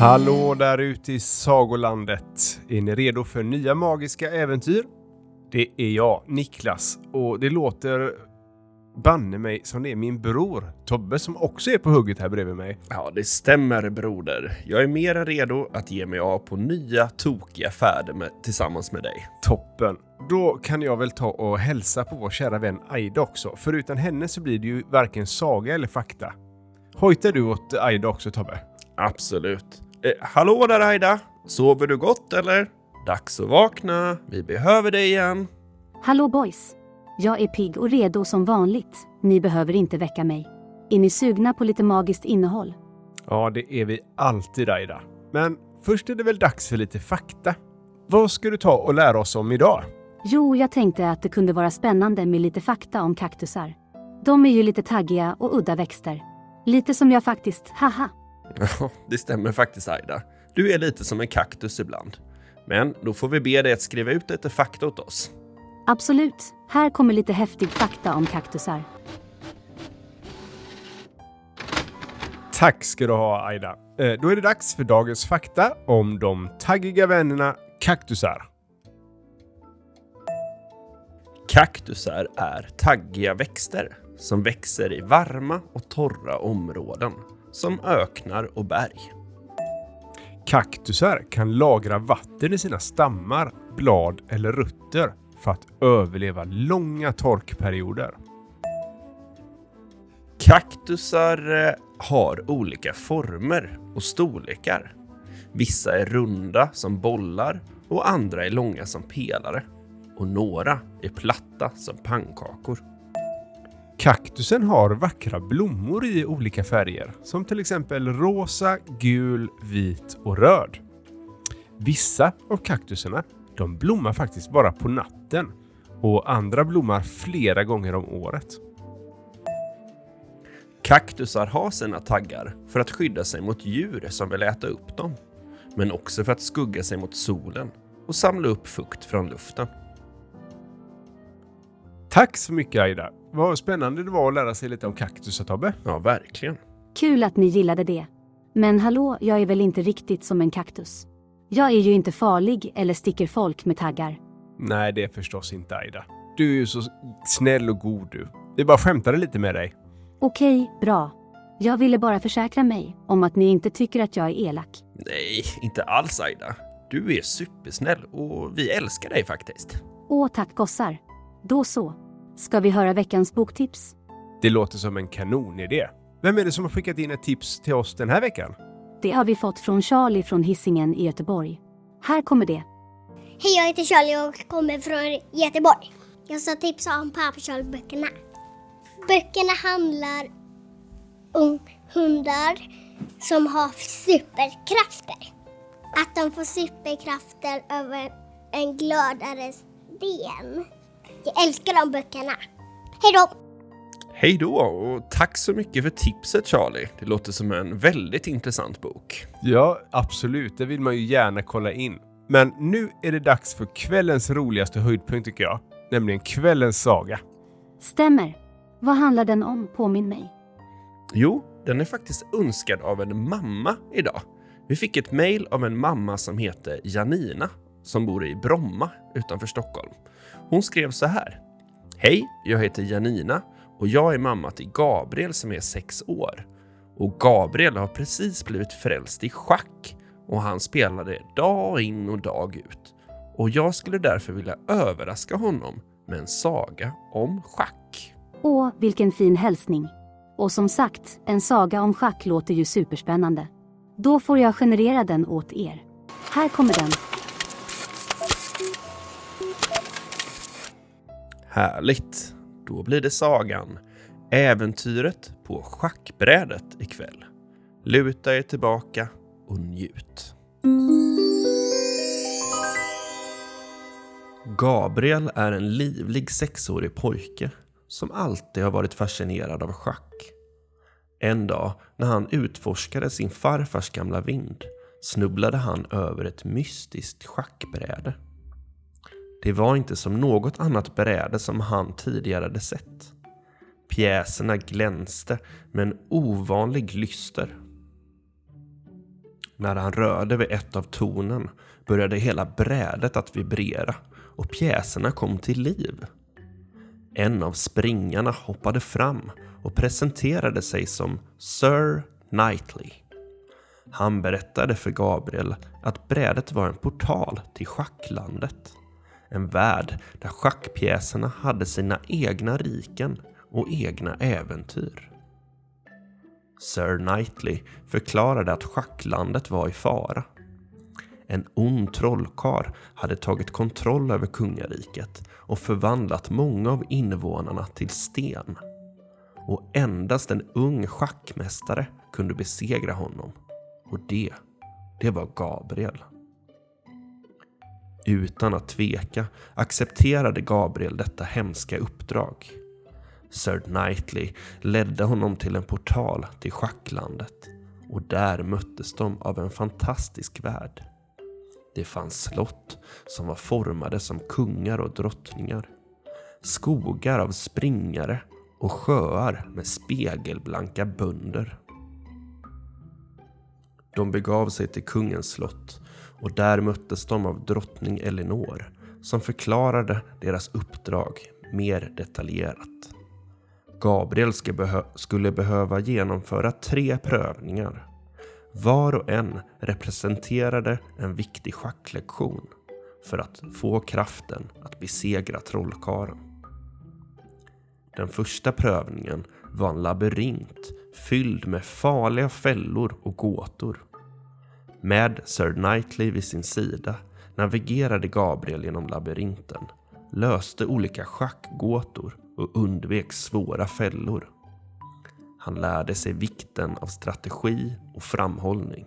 Hallå där ute i sagolandet! Är ni redo för nya magiska äventyr? Det är jag, Niklas, och det låter banne mig som det är min bror Tobbe som också är på hugget här bredvid mig. Ja, det stämmer broder. Jag är mer än redo att ge mig av på nya tokiga färder med, tillsammans med dig. Toppen! Då kan jag väl ta och hälsa på vår kära vän Aida också, för utan henne så blir det ju varken saga eller fakta. Hojtar du åt Aida också Tobbe? Absolut. Eh, hallå där Aida! Sover du gott eller? Dags att vakna. Vi behöver dig igen. Hallå boys! Jag är pigg och redo som vanligt. Ni behöver inte väcka mig. Är ni sugna på lite magiskt innehåll? Ja, det är vi alltid Aida. Men först är det väl dags för lite fakta. Vad ska du ta och lära oss om idag? Jo, jag tänkte att det kunde vara spännande med lite fakta om kaktusar. De är ju lite taggiga och udda växter. Lite som jag faktiskt, haha. Ja, det stämmer faktiskt Aida. Du är lite som en kaktus ibland. Men då får vi be dig att skriva ut lite fakta åt oss. Absolut. Här kommer lite häftig fakta om kaktusar. Tack ska du ha Aida. Eh, då är det dags för dagens fakta om de taggiga vännerna kaktusar. Kaktusar är taggiga växter som växer i varma och torra områden som öknar och berg. Kaktusar kan lagra vatten i sina stammar, blad eller rötter för att överleva långa torkperioder. Kaktusar eh, har olika former och storlekar. Vissa är runda som bollar och andra är långa som pelare. Och några är platta som pannkakor. Kaktusen har vackra blommor i olika färger, som till exempel rosa, gul, vit och röd. Vissa av kaktusarna de blommar faktiskt bara på natten och andra blommar flera gånger om året. Kaktusar har sina taggar för att skydda sig mot djur som vill äta upp dem, men också för att skugga sig mot solen och samla upp fukt från luften. Tack så mycket Aida! Vad spännande det var att lära sig lite om kaktusar Tobbe. Ja, verkligen. Kul att ni gillade det. Men hallå, jag är väl inte riktigt som en kaktus? Jag är ju inte farlig eller sticker folk med taggar. Nej, det är förstås inte Aida. Du är ju så snäll och god du. Vi bara skämtade lite med dig. Okej, bra. Jag ville bara försäkra mig om att ni inte tycker att jag är elak. Nej, inte alls Aida. Du är supersnäll och vi älskar dig faktiskt. Åh, tack gossar. Då så. Ska vi höra veckans boktips? Det låter som en kanonidé. Vem är det som har skickat in ett tips till oss den här veckan? Det har vi fått från Charlie från Hisingen i Göteborg. Här kommer det. Hej, jag heter Charlie och kommer från Göteborg. Jag ska tipsa om Pappa Charlie-böckerna. Böckerna handlar om hundar som har superkrafter. Att de får superkrafter över en gladare sten. Jag älskar de böckerna. Hej då! Hej då och tack så mycket för tipset Charlie. Det låter som en väldigt intressant bok. Ja, absolut. Det vill man ju gärna kolla in. Men nu är det dags för kvällens roligaste höjdpunkt tycker jag. Nämligen kvällens saga. Stämmer. Vad handlar den om? Påminn mig. Jo, den är faktiskt önskad av en mamma idag. Vi fick ett mejl av en mamma som heter Janina som bor i Bromma utanför Stockholm. Hon skrev så här. Hej, jag heter Janina och jag är mamma till Gabriel som är sex år. Och Gabriel har precis blivit frälst i schack och han spelar det dag in och dag ut. Och jag skulle därför vilja överraska honom med en saga om schack. Åh, vilken fin hälsning. Och som sagt, en saga om schack låter ju superspännande. Då får jag generera den åt er. Här kommer den. Härligt! Då blir det sagan Äventyret på schackbrädet ikväll. Luta er tillbaka och njut. Gabriel är en livlig sexårig pojke som alltid har varit fascinerad av schack. En dag när han utforskade sin farfars gamla vind snubblade han över ett mystiskt schackbräde. Det var inte som något annat bräde som han tidigare hade sett. Pjäserna glänste med en ovanlig lyster. När han rörde vid ett av tornen började hela brädet att vibrera och pjäserna kom till liv. En av springarna hoppade fram och presenterade sig som Sir Knightley. Han berättade för Gabriel att brädet var en portal till schacklandet. En värld där schackpjäserna hade sina egna riken och egna äventyr. Sir Knightley förklarade att schacklandet var i fara. En ond trollkar hade tagit kontroll över kungariket och förvandlat många av invånarna till sten. Och endast en ung schackmästare kunde besegra honom. Och det, det var Gabriel. Utan att tveka accepterade Gabriel detta hemska uppdrag. Sir Knightley ledde honom till en portal till schacklandet och där möttes de av en fantastisk värld. Det fanns slott som var formade som kungar och drottningar. Skogar av springare och sjöar med spegelblanka bönder. De begav sig till kungens slott och där möttes de av drottning Elinor som förklarade deras uppdrag mer detaljerat. Gabriel skulle behöva genomföra tre prövningar. Var och en representerade en viktig schacklektion för att få kraften att besegra trollkaren. Den första prövningen var en labyrint fylld med farliga fällor och gåtor. Med Sir Knightley vid sin sida navigerade Gabriel genom labyrinten, löste olika schackgåtor och undvek svåra fällor. Han lärde sig vikten av strategi och framhållning.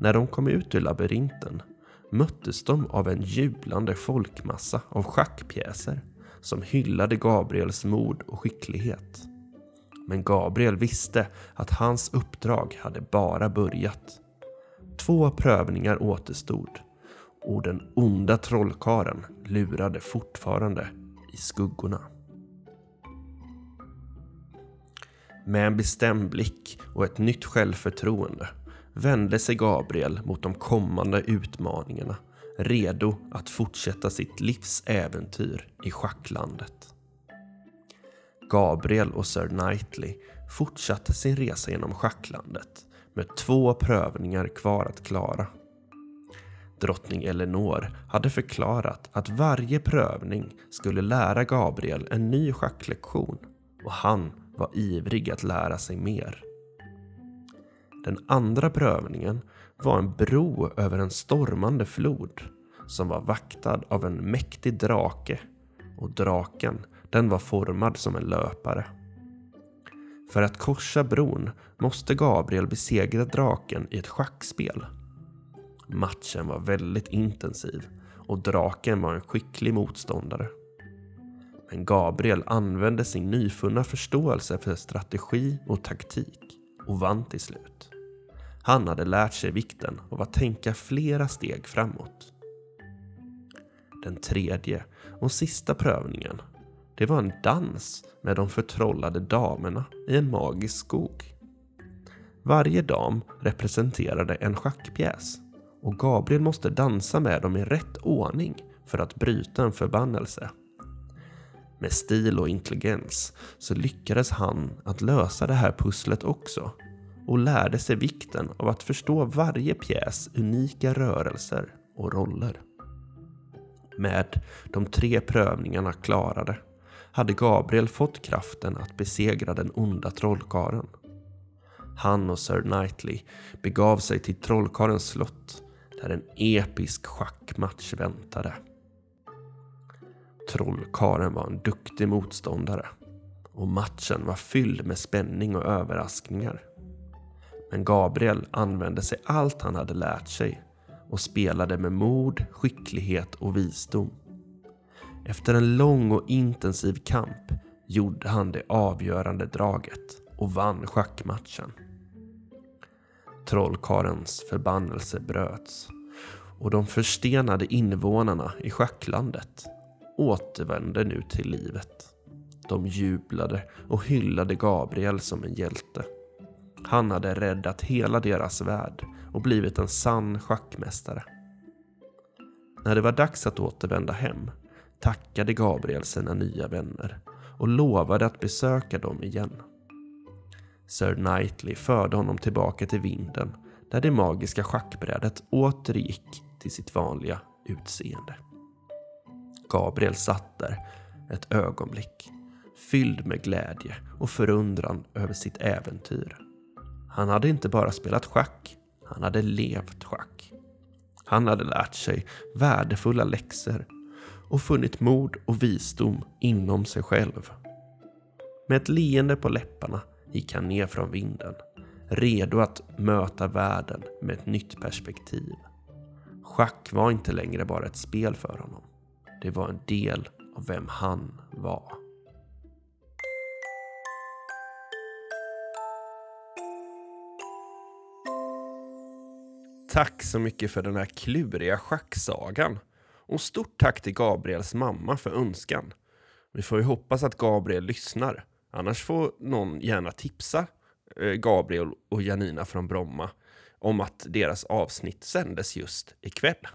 När de kom ut ur labyrinten möttes de av en jublande folkmassa av schackpjäser som hyllade Gabriels mod och skicklighet. Men Gabriel visste att hans uppdrag hade bara börjat. Två prövningar återstod och den onda trollkaren lurade fortfarande i skuggorna. Med en bestämd blick och ett nytt självförtroende vände sig Gabriel mot de kommande utmaningarna redo att fortsätta sitt livs äventyr i schacklandet. Gabriel och Sir Knightley fortsatte sin resa genom schacklandet med två prövningar kvar att klara. Drottning Eleanor hade förklarat att varje prövning skulle lära Gabriel en ny schacklektion och han var ivrig att lära sig mer. Den andra prövningen var en bro över en stormande flod som var vaktad av en mäktig drake och draken den var formad som en löpare. För att korsa bron måste Gabriel besegra draken i ett schackspel. Matchen var väldigt intensiv och draken var en skicklig motståndare. Men Gabriel använde sin nyfunna förståelse för strategi och taktik och vann till slut. Han hade lärt sig vikten av att tänka flera steg framåt. Den tredje och sista prövningen, det var en dans med de förtrollade damerna i en magisk skog. Varje dam representerade en schackpjäs och Gabriel måste dansa med dem i rätt ordning för att bryta en förbannelse. Med stil och intelligens så lyckades han att lösa det här pusslet också och lärde sig vikten av att förstå varje pjäs unika rörelser och roller. Med de tre prövningarna klarade hade Gabriel fått kraften att besegra den onda trollkaren. Han och Sir Knightley begav sig till trollkarens slott där en episk schackmatch väntade. Trollkaren var en duktig motståndare och matchen var fylld med spänning och överraskningar. Men Gabriel använde sig allt han hade lärt sig och spelade med mod, skicklighet och visdom. Efter en lång och intensiv kamp gjorde han det avgörande draget och vann schackmatchen. Trollkarens förbannelse bröts och de förstenade invånarna i schacklandet återvände nu till livet. De jublade och hyllade Gabriel som en hjälte. Han hade räddat hela deras värld och blivit en sann schackmästare. När det var dags att återvända hem tackade Gabriel sina nya vänner och lovade att besöka dem igen. Sir Knightley förde honom tillbaka till vinden där det magiska schackbrädet återgick till sitt vanliga utseende. Gabriel satt där ett ögonblick, fylld med glädje och förundran över sitt äventyr. Han hade inte bara spelat schack, han hade levt schack. Han hade lärt sig värdefulla läxor och funnit mod och visdom inom sig själv. Med ett leende på läpparna gick han ner från vinden, redo att möta världen med ett nytt perspektiv. Schack var inte längre bara ett spel för honom. Det var en del av vem han var. Tack så mycket för den här kluriga schacksagan. Och stort tack till Gabriels mamma för önskan. Vi får ju hoppas att Gabriel lyssnar. Annars får någon gärna tipsa eh, Gabriel och Janina från Bromma om att deras avsnitt sändes just ikväll.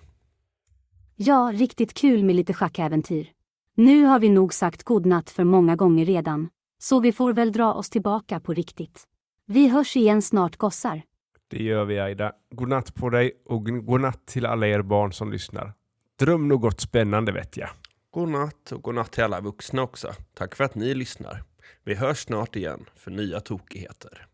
Ja, riktigt kul med lite schackäventyr. Nu har vi nog sagt godnatt för många gånger redan, så vi får väl dra oss tillbaka på riktigt. Vi hörs igen snart gossar. Det gör vi Aida. Godnatt på dig och godnatt till alla er barn som lyssnar. Dröm något spännande vet jag. Godnatt och godnatt till alla vuxna också. Tack för att ni lyssnar. Vi hörs snart igen för nya tokigheter.